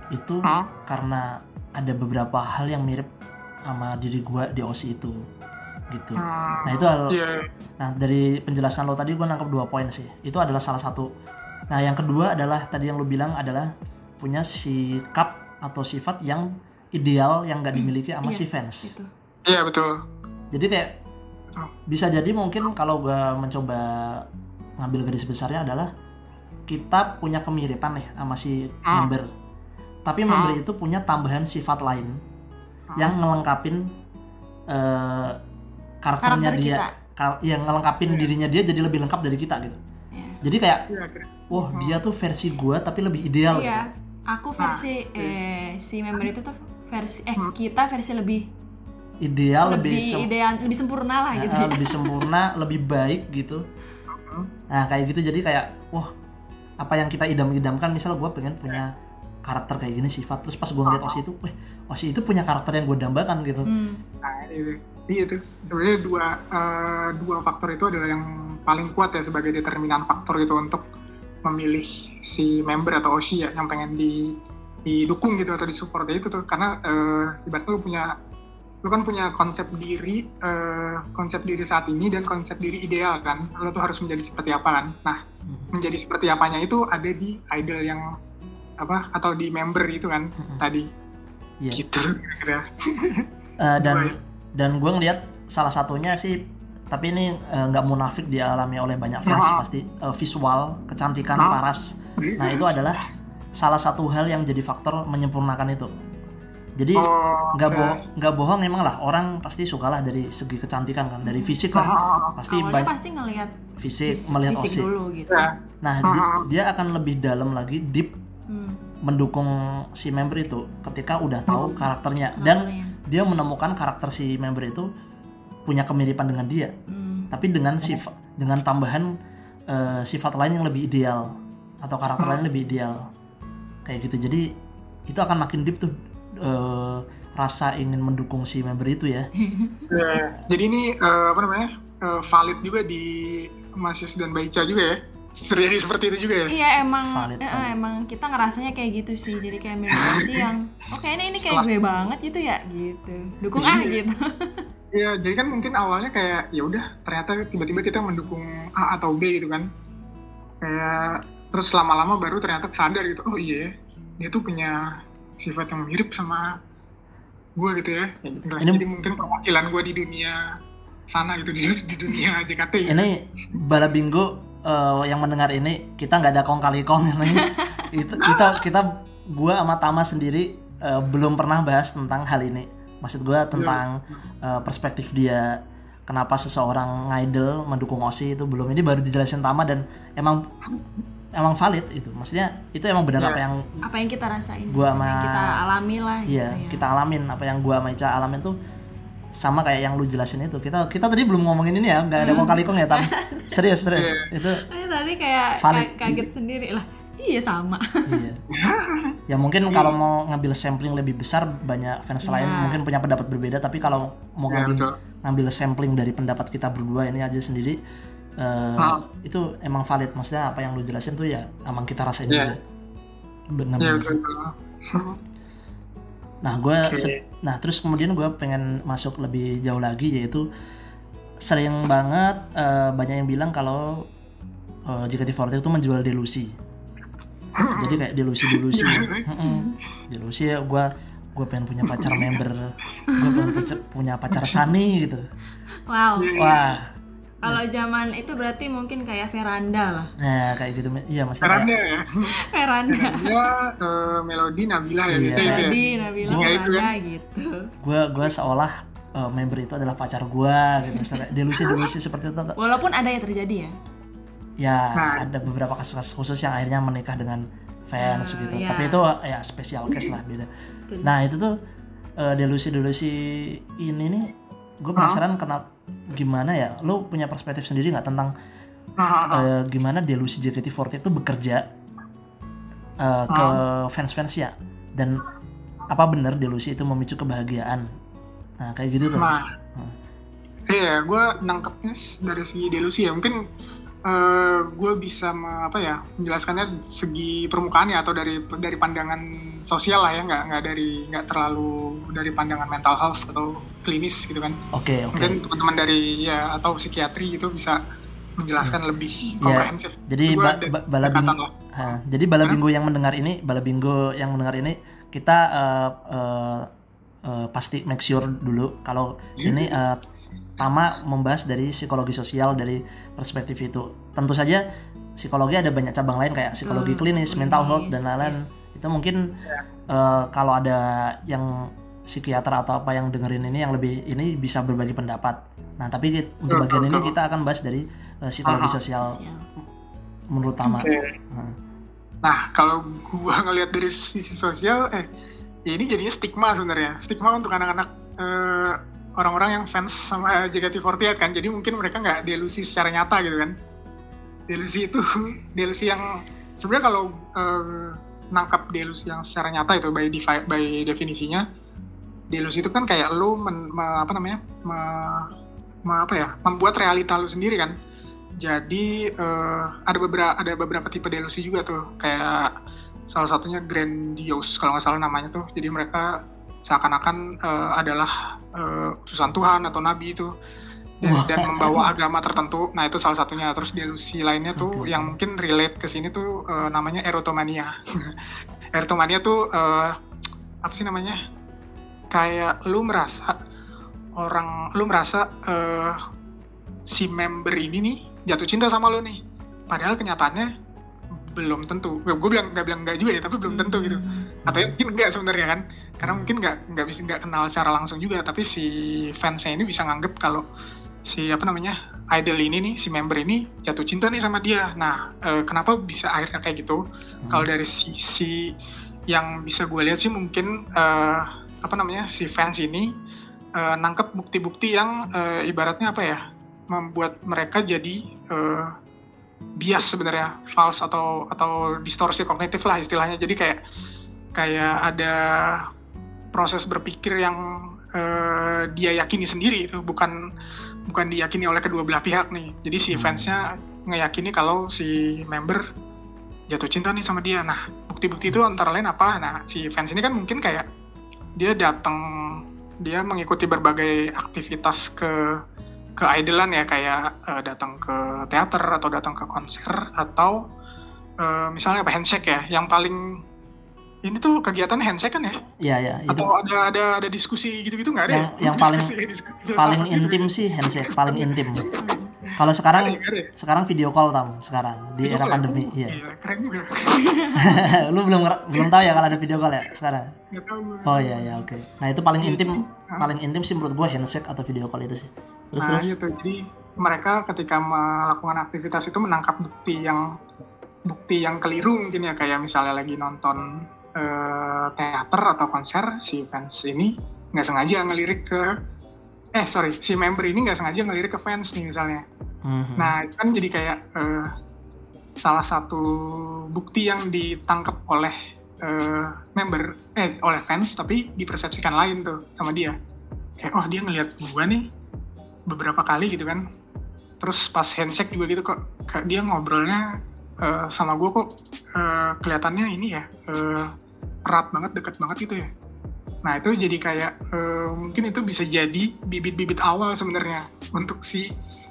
itu Hmm. karena ada beberapa hal yang mirip sama diri gue di OSI itu gitu Hmm, nah itu hal iya Nah, dari penjelasan lo tadi gue nangkep dua poin sih. Itu adalah salah satu. Nah, yang kedua adalah tadi yang lo bilang adalah punya sikap atau sifat yang ideal yang gak dimiliki sama Iya, si fans. gitu iya betul Jadi kayak Betul. bisa jadi mungkin kalau gue mencoba ngambil garis besarnya adalah kita punya kemiripan nih sama si Hmm. member. Tapi member itu punya tambahan sifat lain yang ngelengkapin eh, karakternya Karakter dia, kita. Kar- yang ngelengkapin dirinya dia jadi lebih lengkap dari kita gitu. Iya. Jadi kayak, iya wah dia tuh versi gua tapi lebih ideal. Iya, gitu. aku versi eh si member itu tuh versi eh kita versi lebih Ideal lebih lebih sem- ideal, lebih sempurna lah gitu eh, ya. lebih sempurna, lebih baik gitu. Nah kayak gitu jadi kayak, wah apa yang kita idam-idamkan misal gua pengen punya karakter kayak gini sifat terus pas gua ngeliat Osi itu, weh Osi itu punya karakter yang gue dambakan gitu. Hmm. Nah, itu. Iya tuh. Sebenarnya dua eh, dua faktor itu adalah yang paling kuat ya sebagai determinan faktor itu untuk memilih si member atau OSI ya yang pengen di didukung gitu atau disupport ya itu tuh karena eh, ibaratnya lu punya lu kan punya konsep diri eh, konsep diri saat ini dan konsep diri ideal kan lu tuh harus menjadi seperti apa kan nah Mhm. menjadi seperti apanya itu ada di idol yang apa atau di member itu kan Mhm. tadi Iya. gitu kira-kira Eh, dan dan gue ngeliat salah satunya sih tapi ini eh, nggak munafik dialami oleh banyak fans Ah. pasti eh, visual kecantikan Ah. paras nah itu adalah salah satu hal yang jadi faktor menyempurnakan itu jadi oh, nggak oke. bohong nggak bohong emang lah. Orang pasti sukalah dari segi kecantikan kan dari fisik Ah, lah ah, ah. pasti Awalnya banyak pasti ngelihat fisik fis- melihat fisik osi. dulu gitu. Nah. Ah, di- ah. dia akan lebih dalam lagi deep Hmm, mendukung si member itu ketika udah tahu Hmm. karakternya. Dan karakternya. dia menemukan karakter si member itu punya kemiripan dengan dia. Hmm, tapi dengan sifat dengan tambahan eh, sifat lain yang lebih ideal atau karakter lain lebih ideal. Kayak gitu. Jadi itu akan makin deep tuh eh, rasa ingin mendukung si member itu ya Ya, jadi ini eh, apa namanya eh, valid juga di Masius dan Baica juga ya terjadi seperti itu juga ya Iya emang Valid, eh, eh, valid. emang kita ngerasanya kayak gitu sih. Jadi kayak mirip sih yang oke ini ini kayak gue banget gitu ya gitu. Dukung ah Iya. gitu. Iya, jadi kan mungkin awalnya kayak ya udah ternyata tiba-tiba kita mendukung A atau B gitu kan. Kayak terus lama-lama baru ternyata sadar gitu, oh iya, dia tuh punya sifat yang mirip sama gue gitu ya. Lah. Ini- Jadi mungkin perwakilan gue di dunia sana gitu di, di dunia JKT. gitu. ini bala bingo eh, yang mendengar ini kita nggak ada kong kali kong ini itu kita kita gua sama Tama sendiri eh, belum pernah bahas tentang hal ini maksud gua tentang eh, perspektif dia kenapa seseorang ngidol mendukung Osi itu belum ini baru dijelasin Tama dan emang emang valid itu maksudnya itu emang benar Iya. apa yang Apa yang kita rasain? Gua apa yang sama- kita alami lah gitu iya ya. kita alamin apa yang gua sama Ica alamin tuh sama kayak yang lu jelasin itu kita kita tadi belum ngomongin ini ya nggak ada kong kali kong ya Tam serius serius itu Eh, tadi kayak Valid. ka- kaget sendiri lah. Iya sama. Iya. ya mungkin kalau mau ngambil sampling lebih besar banyak fans lain Iya. mungkin punya pendapat berbeda tapi kalau mau Ya, ngambil betul. ngambil sampling dari pendapat kita berdua ini aja sendiri eh, Ah. itu emang valid maksudnya apa yang lu jelasin tuh ya emang kita rasain Iya. juga benar Iya, betul, betul. nah gue Oke. nah terus kemudian gue pengen masuk lebih jauh lagi yaitu sering banget eh, banyak yang bilang kalau eh, JKT48 itu menjual delusi jadi kayak delusi delusi delusi ya gue gue pengen punya pacar member gue pengen punya- punya pacar Sunny gitu Wow. wah Kalau zaman itu berarti mungkin kayak veranda lah. nah kayak gitu iya maksudnya Karena kayak- ya, Veranda. dia eh, melodi Nabila ya Iya. biasanya gitu ya. Nabila Iya, itu veranda kan. gitu. gue gue seolah eh, member itu adalah pacar gue gitu misalnya delusi delusi seperti itu Walaupun ada yang terjadi ya. ya Nah. ada beberapa kasus-kasus khusus yang akhirnya menikah dengan fans Ah, gitu iya. tapi itu ya spesial case lah beda Betul. nah itu tuh eh, delusi-delusi ini nih gue penasaran kenapa gimana ya lo punya perspektif sendiri nggak tentang eh, gimana delusi JKT48 itu bekerja eh, ke fans-fans ya dan apa benar delusi itu memicu kebahagiaan? Nah kayak gitu tuh. Nah, iya, gue nangkepnya dari segi delusi ya. Mungkin eh, gue bisa me- apa ya menjelaskannya segi permukaan ya atau dari dari pandangan sosial lah ya, nggak nggak dari nggak terlalu dari pandangan mental health atau klinis gitu kan. oke oke Mungkin teman-teman dari ya atau psikiatri itu bisa menjelaskan lebih Ya, komprehensif. jadi Itu gua ba- ba- bala bingo. Ha, jadi bala bingo yang mendengar ini bala bingo yang mendengar ini kita eh, eh, eh, pasti make sure dulu kalau ini eh, Tama membahas dari psikologi sosial dari perspektif itu. Tentu saja psikologi ada banyak cabang lain kayak psikologi Betul, klinis, mental health dan klinis, lain-lain. Itu mungkin eh, kalau ada yang psikiater atau apa yang dengerin ini yang lebih ini bisa berbagi pendapat. Nah tapi untuk Betul, bagian ini kita akan bahas dari eh, psikologi Aha, sosial. Sosial. menurut Tama. Oke. Hmm. Nah, kalau gua ngelihat dari sisi sosial, eh, ya ini jadinya stigma sebenarnya. Stigma untuk anak-anak eh, orang-orang yang fans sama JKT48 kan. Jadi mungkin mereka nggak delusi secara nyata gitu kan. Delusi itu, delusi yang sebenarnya kalau eh, nangkap delusi yang secara nyata itu by, defi- by definisinya, delusi itu kan kayak lu men- me- apa namanya, me- me- apa ya, membuat realita lu sendiri kan jadi eh, ada beberapa ada beberapa tipe delusi juga tuh kayak salah satunya Grandiose kalau nggak salah namanya tuh jadi mereka seakan-akan eh, adalah utusan Tuhan atau nabi itu. Dan, Wah. dan membawa agama tertentu. Nah itu salah satunya. Terus delusi lainnya tuh Oke. yang mungkin relate ke sini tuh eh, namanya erotomania. Erotomania tuh eh, apa sih namanya? Kayak lu merasa orang lu merasa eh, si member ini nih jatuh cinta sama lu nih. Padahal kenyataannya belum tentu. Gue bilang nggak bilang nggak juga ya tapi belum tentu gitu. Atau ya mungkin enggak sebenarnya kan. Karena mungkin nggak nggak bisa nggak kenal secara langsung juga tapi si fansnya ini bisa nganggep kalau si apa namanya idol ini nih si member ini jatuh cinta nih sama dia. Nah eh, kenapa bisa akhirnya kayak gitu? Hmm. kalau dari sisi yang bisa gue lihat sih mungkin eh, apa namanya si fans ini eh, nangkep bukti-bukti yang eh, ibaratnya apa ya membuat mereka jadi eh, bias sebenarnya false atau atau distorsi kognitif lah istilahnya. Jadi kayak kayak ada proses berpikir yang eh, dia yakini sendiri itu bukan bukan diyakini oleh kedua belah pihak nih. Jadi si Hmm. fansnya ngeyakini kalau si member jatuh cinta nih sama dia. Nah bukti-bukti itu antara lain apa? Nah si fans ini kan mungkin kayak dia datang dia mengikuti berbagai aktivitas ke ke idolan ya kayak eh, datang ke teater atau datang ke konser atau eh, misalnya apa handshake ya yang paling ini tuh kegiatan handshake kan ya Iya ya itu atau ada ada ada diskusi gitu-gitu nggak ada Yang- ya? yang paling- Diskusi- diskusi paling gitu. intim sih handshake paling intim. Kalau sekarang ya? sekarang video call tam sekarang di Video era call ya? pandemi. Oh, Iya. gila, keren juga Lu belum belum tahu ya kalau ada video call ya sekarang. gue. Oh iya ya oke. Nah itu paling intim Hah? paling intim sih menurut gua handshake atau video call itu sih. Terus nah terus. gitu jadi mereka ketika melakukan aktivitas itu menangkap bukti yang bukti yang keliru mungkin ya kayak misalnya lagi nonton eh, teater atau konser si fans ini nggak sengaja ngelirik ke eh sorry si member ini nggak sengaja ngelirik ke fans nih misalnya. Mhm. nah itu kan jadi kayak eh, salah satu bukti yang ditangkap oleh eh, member eh oleh fans tapi dipersepsikan lain tuh sama dia. Kayak oh dia ngelihat gua nih beberapa kali gitu kan. Terus pas handshake juga gitu kok kayak dia ngobrolnya eh, sama gua kok eh, kelihatannya ini ya eh, erat banget deket banget gitu ya nah itu jadi kayak eh, mungkin itu bisa jadi bibit-bibit awal sebenarnya untuk si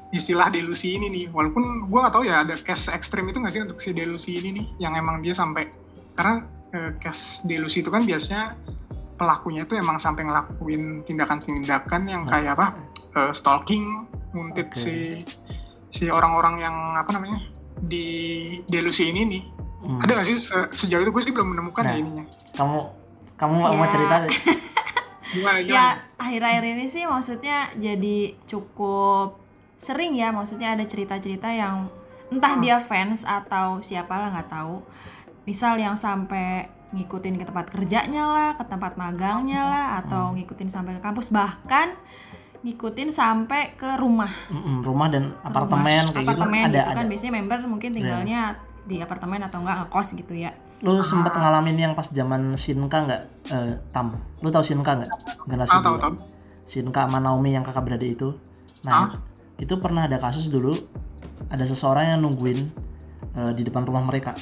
istilah delusi ini nih walaupun gua nggak tahu ya ada case ekstrim itu nggak sih untuk si delusi ini nih yang emang dia sampai karena eh, case delusi itu kan biasanya pelakunya itu emang sampai ngelakuin tindakan-tindakan yang Nah. kayak apa eh, stalking nguntit Oke. si si orang-orang yang apa namanya di delusi ini nih Hmm. ada nggak sih se- sejauh itu gue sih belum menemukan Nah. ya ininya Kamu kamu mau Ya. cerita? Gimana gimana? ya akhir-akhir ini sih maksudnya jadi cukup sering ya maksudnya ada cerita-cerita yang entah Hmm. dia fans atau siapalah nggak tahu. Misal yang sampai ngikutin ke tempat kerjanya lah ke tempat magangnya lah atau ngikutin sampai ke kampus. Bahkan ngikutin sampai ke rumah. Mm-mm, rumah dan Ke apartemen rumah. kayak apartemen gitu gitu ada kan ada. biasanya member mungkin tinggalnya di apartemen atau enggak ngekos gitu ya Lu sempet ngalamin yang pas zaman Shinka nggak eh, Tam? Lu tahu Shinka nggak? Generasi ah, tahu dua. tahu Shinka sama Naomi yang kakak beradik itu. Nah, itu pernah ada kasus dulu ada seseorang yang nungguin eh, di depan rumah mereka.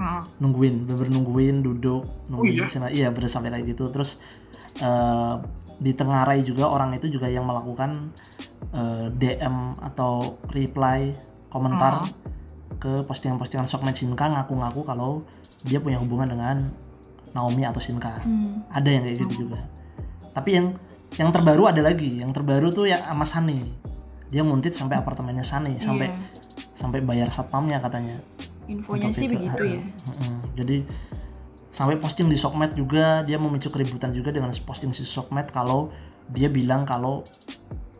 Hmm. Nungguin, bener nungguin, duduk, nungguin iya? di sana. Iya, bener sampai kayak gitu. Terus eh, ditengarai juga orang itu juga yang melakukan eh, DM atau reply komentar Hmm. ke postingan-postingan sosmed Shinka ngaku-ngaku kalau dia punya hubungan dengan Naomi atau Shinka. Hmm. ada yang kayak gitu juga. Tapi yang yang terbaru ada lagi. Yang terbaru tuh yang sama Sani dia nguntit sampai apartemennya Sani sampai Iya. sampai bayar satpamnya katanya. Infonya Untuk sih itu. begitu ya. Jadi sampai posting di sosmed juga dia memicu keributan juga dengan posting di sosmed kalau dia bilang kalau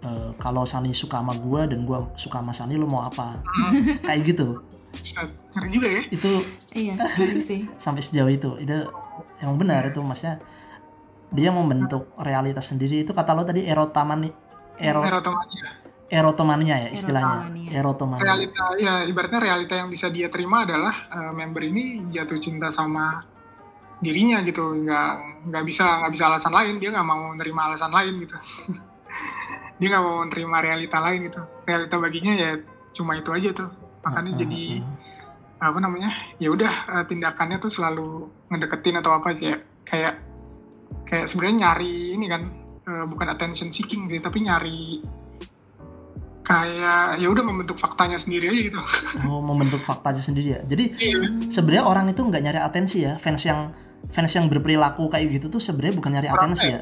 eh, kalau Sani suka sama gua dan gua suka sama Sani lu mau apa? Kayak gitu. Ngeri juga ya. Itu iya sih. sampai sejauh itu. Itu yang benar itu maksudnya dia membentuk realitas sendiri. Itu kata lo tadi erotamani ero, erotomania. erotomania ya istilahnya. Erotomania. erotomania. Realita ya ibaratnya realita yang bisa dia terima adalah eh, member ini jatuh cinta sama dirinya gitu. Nggak nggak bisa nggak bisa alasan lain. Dia nggak mau nerima alasan lain gitu. Dia nggak mau nerima realita lain gitu. Realita baginya ya cuma itu aja tuh makanya Heeh, jadi heeh. apa namanya ya udah eh, tindakannya tuh selalu ngedeketin atau apa kayak kayak kayak sebenarnya nyari ini kan eh, bukan attention seeking sih tapi nyari kayak ya udah membentuk faktanya sendiri aja gitu Oh, membentuk faktanya sendiri ya. Jadi Iya. sebenarnya orang itu nggak nyari atensi ya. Fans yang fans yang berperilaku kayak gitu tuh sebenarnya bukan nyari atensi ya.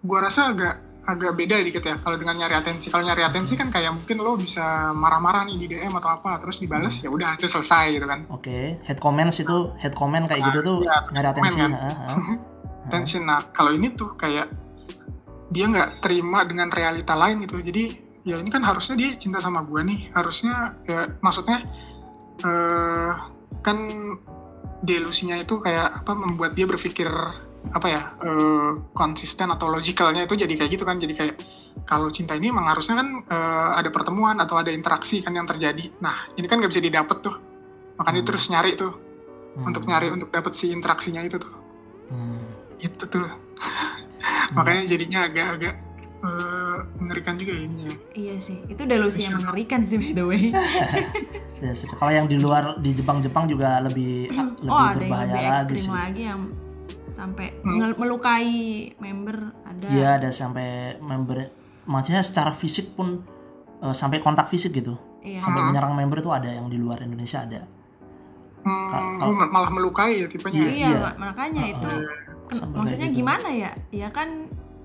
gua rasa agak agak beda dikit ya. Kalau dengan nyari atensi kalau nyari atensi kan kayak mungkin lo bisa marah-marah nih di DM atau apa terus dibales ya udah itu selesai gitu kan. Oke, head comments itu head comment kayak gitu tuh Iya, nyari atensi. ha. attention nah kalau ini tuh kayak dia nggak terima dengan realita lain gitu. Jadi ya ini kan harusnya dia cinta sama gua nih. Harusnya ya maksudnya eh kan delusinya itu kayak apa membuat dia berpikir apa ya eh, konsisten atau logikalnya itu jadi kayak gitu kan jadi kayak kalau cinta ini emang harusnya kan eh, ada pertemuan atau ada interaksi kan yang terjadi nah ini kan nggak bisa didapat tuh makanya Hmm. terus nyari tuh Hmm. untuk nyari untuk dapat si interaksinya itu tuh Hmm. itu tuh makanya jadinya agak-agak eh, mengerikan juga ini ya Iya sih, itu delusi yang mengerikan sih by the way. Ya, sih. kalau yang di luar di Jepang-Jepang juga lebih lebih oh ada yang berbahaya lebih lagi ekstrim sih. lagi yang sampai Hmm. melukai member ada. Iya, ada sampai member maksudnya secara fisik pun eh, sampai kontak fisik gitu. Iya. Sampai Hmm. menyerang member itu ada yang di luar Indonesia ada. Hmm, Kalau- oh, mal- malah melukai ya tipenya Iya, Iya, iya. mak- makanya Heeh. itu Sampai maksudnya gitu. gimana ya? Ya kan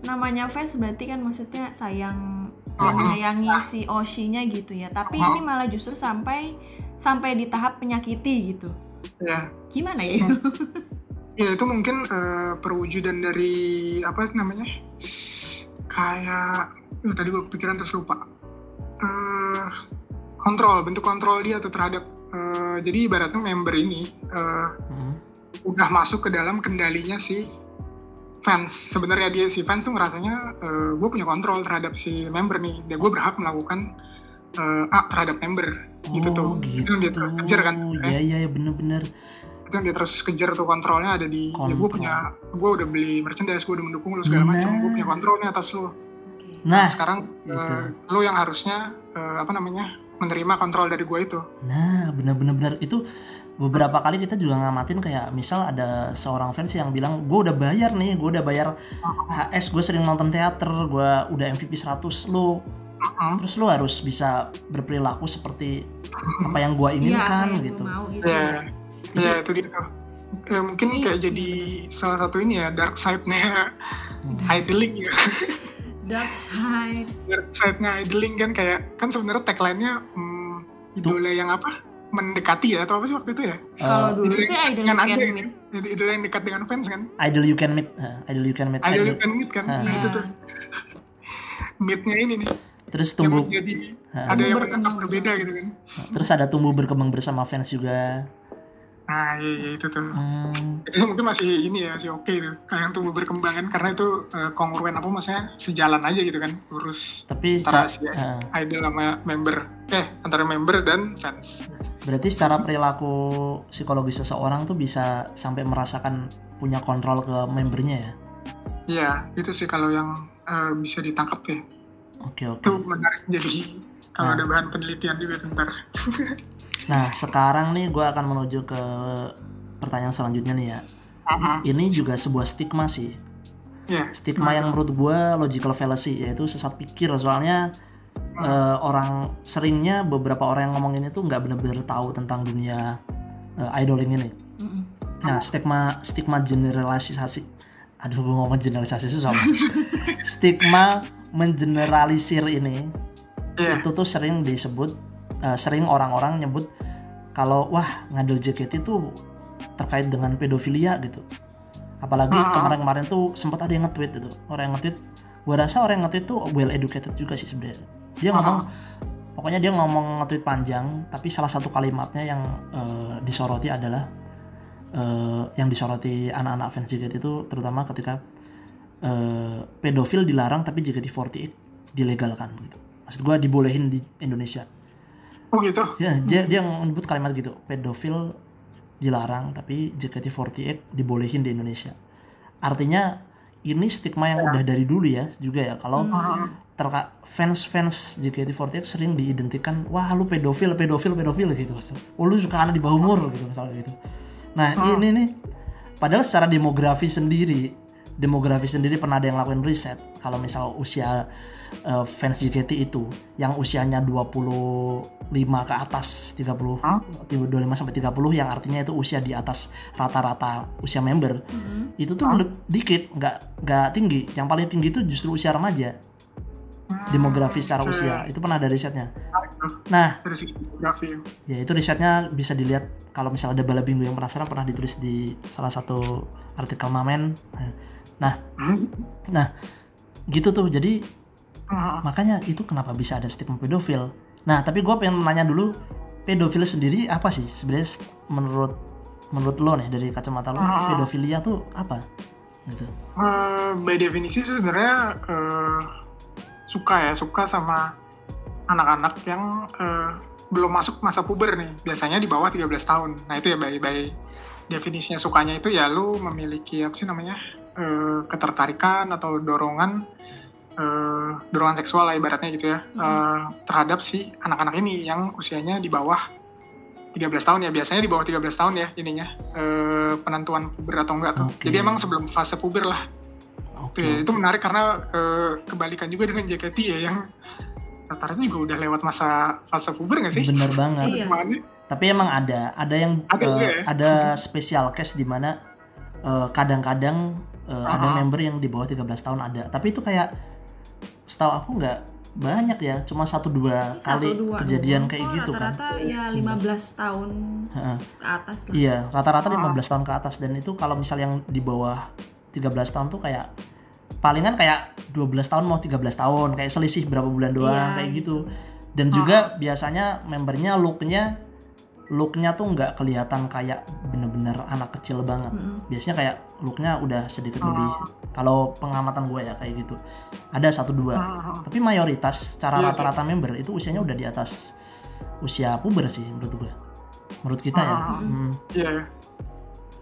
namanya fans berarti kan maksudnya sayang dan Heeh. menyayangi si Oshi-nya gitu ya. Tapi ini malah justru sampai sampai di tahap menyakiti gitu. ya Gimana ya itu? ya itu mungkin eh, perwujudan dari apa namanya? Kayak eh, tadi gue kepikiran terus lupa. Eh, kontrol bentuk kontrol dia tuh terhadap eh, jadi ibaratnya member ini eh, Hmm. udah masuk ke dalam kendalinya si fans. Sebenarnya dia si fans tuh ngerasanya gue punya kontrol terhadap si member nih. Dan gue berhak melakukan eh, A terhadap member. Gitu tuh. Oh, itu yang dia terus kejar kan? Iya iya iya bener-bener. Itu yang dia terus kejar tuh kontrolnya ada di ya gue Kontrol. punya gue udah beli merchandise gue udah mendukung lu segala macam Nah. gue punya kontrol nih atas lu Nah, sekarang itu. eh, lu yang harusnya eh, apa namanya menerima kontrol dari gue itu nah bener-bener bener itu beberapa kali kita juga ngamatin kayak misal ada seorang fans yang bilang gue udah bayar nih, gue udah bayar HS, gue sering nonton teater, gue udah MVP 100 lu Heeh. terus lu harus bisa berperilaku seperti apa yang gue Iya, inginkan apa yang gitu. gua mau gitu. ya ya itu dia tuh Ya, mungkin Iya, kayak iya, jadi salah satu ini ya dark side-nya Hmm. idling ya Dark side. dark side-nya idling kan kayak kan sebenarnya tagline-nya hmm, idola yang apa mendekati ya atau apa sih waktu itu ya Kalau Eh, dulu Idol sih idol yang you ada can meet. jadi idola yang dekat dengan fans kan idol you can meet, idol you can meet. idol idol. you can meet kan Ah. nah Iya. itu tuh meet-nya ini nih Terus tumbuh, Ah. ada yang Berkembang berbeda gitu kan terus ada tumbuh berkembang bersama fans juga. Nah iya, iya itu tuh. Hmm, itu mungkin masih ini ya masih oke tuh kalau yang tumbuh berkembang kan karena itu eh, kongruen apa maksudnya sejalan aja gitu kan urus tapi antara secara, si eh, idol sama member. Eh antara member dan fans. Berarti secara perilaku psikologis seseorang tuh bisa sampai merasakan punya kontrol ke membernya ya. Iya itu sih kalau yang eh, bisa ditangkap ya. Oke oke. itu menarik jadi kalau Nah. ada bahan penelitian juga ntar Nah sekarang nih gue akan menuju ke pertanyaan selanjutnya nih ya. Aha, Ini juga sebuah stigma sih. Iya. Stigma yang menurut gue logical fallacy yaitu sesat pikir soalnya eh, orang seringnya beberapa orang yang ngomong ini tuh nggak bener-bener tahu tentang dunia eh, idoling ini. Mm-mm. Nah, stigma stigma generalisasi. Aduh, gue ngomong generalisasi susah. stigma mengeneralisir ini Iya. itu tuh sering disebut eh, sering orang-orang nyebut kalau wah ngadil JKT tuh terkait dengan pedofilia gitu. Apalagi kemarin-kemarin tuh sempat ada yang nge-tweet itu. Orang yang nge-tweet, gue rasa orang yang nge-tweet tuh well educated juga sih sebenarnya. Dia ngomong pokoknya dia ngomong nge-tweet panjang, tapi salah satu kalimatnya yang eh, disoroti adalah eh, yang disoroti anak-anak fans JKT itu terutama ketika eh, pedofil dilarang tapi JKT48 dilegalkan gitu. Maksud gue dibolehin di Indonesia. Oh gitu. Ya, dia dia menyebut kalimat gitu, pedofil dilarang tapi JKT48 dibolehin di Indonesia. Artinya ini stigma yang udah dari dulu ya juga ya. Kalau terka fans fans JKT48 sering diidentikan wah lu pedofil pedofil pedofil gitu. Oh, lu suka anak di bawah umur gitu misalnya gitu. Nah ini nih padahal secara demografi sendiri demografi sendiri pernah ada yang lakuin riset. Kalau misal usia eh, fans JKT itu yang usianya 25 ke atas 30 Hah? 25 sampai 30 yang artinya itu usia di atas rata-rata usia member itu tuh le- dikit nggak nggak tinggi. Yang paling tinggi itu justru usia remaja. Demografi secara usia. Itu pernah ada risetnya. Tuh, nah ya itu risetnya bisa dilihat kalau misalnya ada bala bingung yang penasaran pernah ditulis di salah satu artikel Mamen. Nah Hmm. nah gitu tuh. Jadi Hmm. makanya itu kenapa bisa ada stigma pedofil. Nah tapi gue pengen nanya dulu pedofil sendiri apa sih? Sebenarnya menurut menurut lo nih dari kacamata lo Ah. pedofilia tuh apa? Gitu. Eh, by definisi sebenarnya eh, suka ya suka sama anak-anak yang eh, belum masuk masa puber nih. Biasanya di bawah 13 tahun. Nah itu ya by, by definisinya sukanya itu ya lu memiliki apa sih namanya eh, ketertarikan atau dorongan eh, dorongan seksual lah ibaratnya gitu ya eh, terhadap si anak-anak ini yang usianya di bawah 13 tahun ya biasanya di bawah 13 tahun ya ininya eh, penentuan puber atau enggak tuh Oke. jadi emang sebelum fase puber lah oke Oke, itu menarik karena eh, kebalikan juga dengan JKT ya yang rata-rata juga udah lewat masa fase puber nggak sih? bener banget Iya. Tapi emang ada ada yang Ada juga ya? ada special case di mana eh, kadang-kadang eh, ada Ah. member yang di bawah 13 tahun ada tapi itu kayak setahu aku nggak banyak ya cuma satu dua kali Satu, dua, kejadian dua. kayak Oh, gitu kan. rata-rata ya 15 tahun ke atas lah. Iya rata-rata Ah. 15 tahun ke atas. Dan itu kalau misal yang di bawah 13 tahun tuh kayak palingan kayak 12 tahun mau 13 tahun. Kayak selisih berapa bulan doang Iya, kayak gitu. dan juga biasanya membernya looknya looknya tuh nggak kelihatan kayak bener-bener anak kecil banget. Biasanya kayak looknya udah sedikit lebih kalau pengamatan gue ya kayak gitu. Ada satu dua. Ah, tapi mayoritas cara Iya sih. rata-rata member itu usianya udah di atas usia puber sih menurut gue. Menurut kita ya. Ah. Hmm. Iya,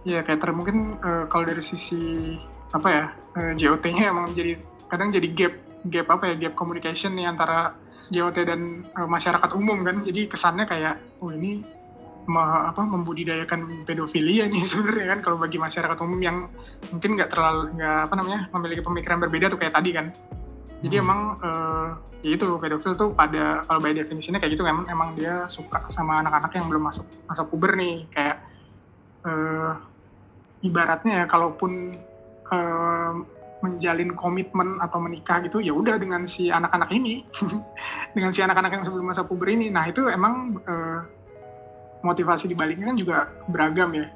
iya kayak ter mungkin eh, kalau dari sisi apa ya eh, JOT-nya emang jadi kadang jadi gap gap apa ya gap communication nih antara JOT dan eh, masyarakat umum kan. Jadi kesannya kayak oh ini me- apa membudidayakan pedofilia nih sebenarnya kan kalau bagi masyarakat umum yang mungkin nggak terlalu nggak apa namanya memiliki pemikiran berbeda tuh kayak tadi kan jadi Hmm. emang eh, ya itu pedofil tuh pada kalau by definisinya kayak gitu emang emang dia suka sama anak-anak yang belum masuk masa puber nih kayak eh, ibaratnya ya kalaupun eh, menjalin komitmen atau menikah gitu ya udah dengan si anak-anak ini dengan si anak-anak yang sebelum masa puber ini nah itu emang eh, motivasi dibaliknya kan juga beragam ya.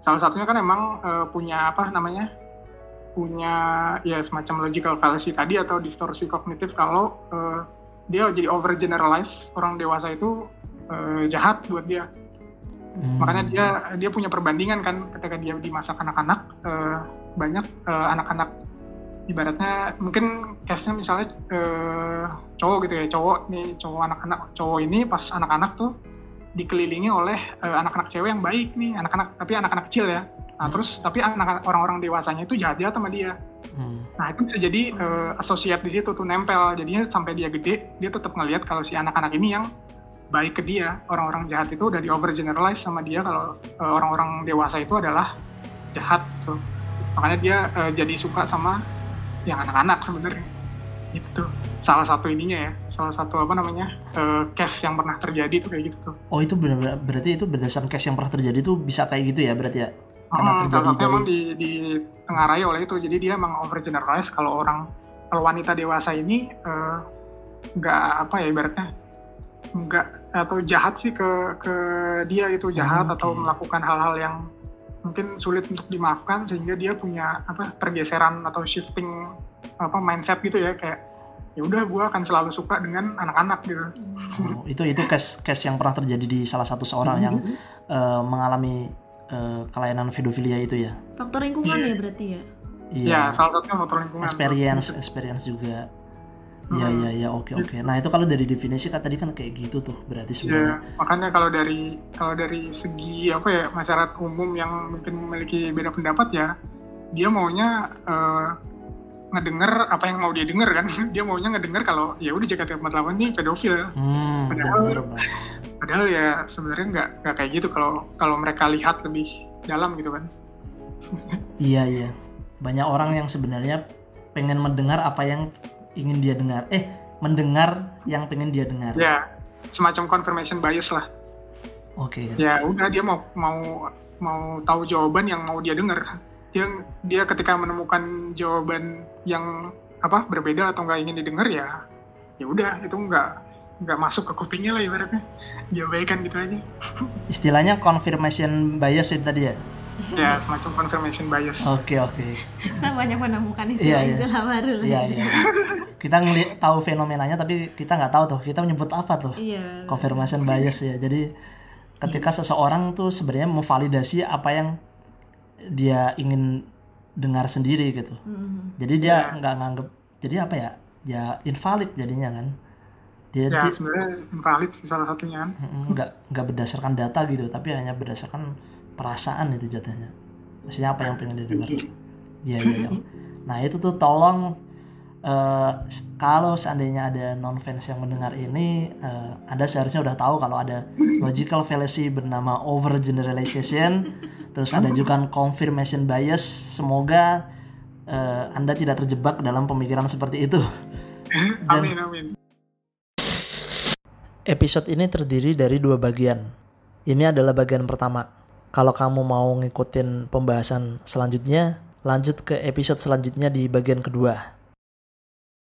Salah satunya kan emang eh, punya apa namanya? Punya ya semacam logical fallacy tadi atau distorsi kognitif kalau eh, dia jadi over generalize orang dewasa itu eh, jahat buat dia. Hmm. makanya dia dia punya perbandingan kan ketika dia di masa kanak-kanak eh, banyak anak-anak. Ibaratnya mungkin case-nya misalnya eh, cowok gitu ya cowok nih cowok anak-anak cowok ini pas anak-anak tuh dikelilingi oleh eh, anak-anak cewek yang baik nih anak-anak tapi anak-anak kecil ya nah Hmm. terus tapi anak orang-orang dewasanya itu jahat-jahat sama dia Hmm. Nah itu bisa jadi eh, associate di situ tuh nempel. Jadinya sampai dia gede, dia tetap ngelihat kalau si anak-anak ini yang baik ke dia. Orang-orang jahat itu udah di overgeneralize sama dia kalau eh, orang-orang dewasa itu adalah jahat tuh. Makanya dia eh, jadi suka sama yang anak-anak sebenarnya. Itu salah satu ininya ya, salah satu apa namanya eh, case yang pernah terjadi tuh kayak gitu tuh. Oh itu benar berarti itu berdasarkan case yang pernah terjadi tuh bisa kayak gitu ya berarti ya? Karena Hmm, terjadi salah dari emang di, ditengarai oleh itu. Jadi dia emang overgeneralize kalau orang kalau wanita dewasa ini eh, nggak apa ya ibaratnya nggak atau jahat sih ke ke dia itu jahat Oh, atau oke. melakukan hal-hal yang mungkin sulit untuk dimaafkan sehingga dia punya apa pergeseran atau shifting apa mindset gitu ya kayak ya udah gue akan selalu suka dengan anak-anak gitu. Oh, itu itu case case yang pernah terjadi di salah satu seorang yang eh, mengalami eh, kelainan pedofilia itu ya. faktor lingkungan Iya. ya berarti ya Iya. Ya salah satunya motor lingkungan. experience experience juga. Iya Hmm. iya iya oke oke. Nah itu kalau dari definisi kan tadi kan kayak gitu tuh berarti Ya, sebenarnya. makanya kalau dari kalau dari segi apa ya masyarakat umum yang mungkin memiliki beda pendapat ya, dia maunya eh, ngedenger apa yang mau dia denger kan dia maunya ngedenger kalau ya udah JKT48 ini pedofil Hmm, Padahal- bener padahal ya sebenarnya nggak nggak kayak gitu kalau kalau mereka lihat lebih dalam gitu kan Iya iya. Banyak orang yang sebenarnya pengen mendengar apa yang ingin dia dengar. Eh, mendengar yang pengen dia dengar. ya semacam confirmation bias lah Oke. ya udah dia mau mau mau tahu jawaban yang mau dia denger dia dia ketika menemukan jawaban yang apa berbeda atau nggak ingin didengar ya ya udah itu nggak nggak masuk ke kupingnya lah ibaratnya diabaikan gitu aja Istilahnya confirmation bias itu tadi ya. Ya semacam confirmation bias Oke oke. Kita banyak menemukan Iya, iya. istilah-istilah baru lah. Iya iya. Kita ngeliat tahu fenomenanya tapi kita nggak tahu tuh kita menyebut apa tuh. Iya. Confirmation bias ya. Jadi ketika seseorang tuh sebenarnya memvalidasi apa yang dia ingin dengar sendiri gitu. Mhm. Jadi dia nggak nganggep. Jadi apa ya? Ya invalid jadinya kan. Dia ya di- sebenarnya invalid sih salah satunya kan nggak nggak berdasarkan data gitu tapi hanya berdasarkan perasaan itu jatuhnya maksudnya apa yang pengen didengar iya iya iya. nah itu tuh tolong s- kalau seandainya ada non fans yang mendengar ini eh, anda seharusnya udah tahu kalau ada logical fallacy bernama overgeneralization terus ada juga confirmation bias semoga eh, anda tidak terjebak dalam pemikiran seperti itu amin amin Episode ini terdiri dari dua bagian. Ini adalah bagian pertama. Kalau kamu mau ngikutin pembahasan selanjutnya, lanjut ke episode selanjutnya di bagian kedua.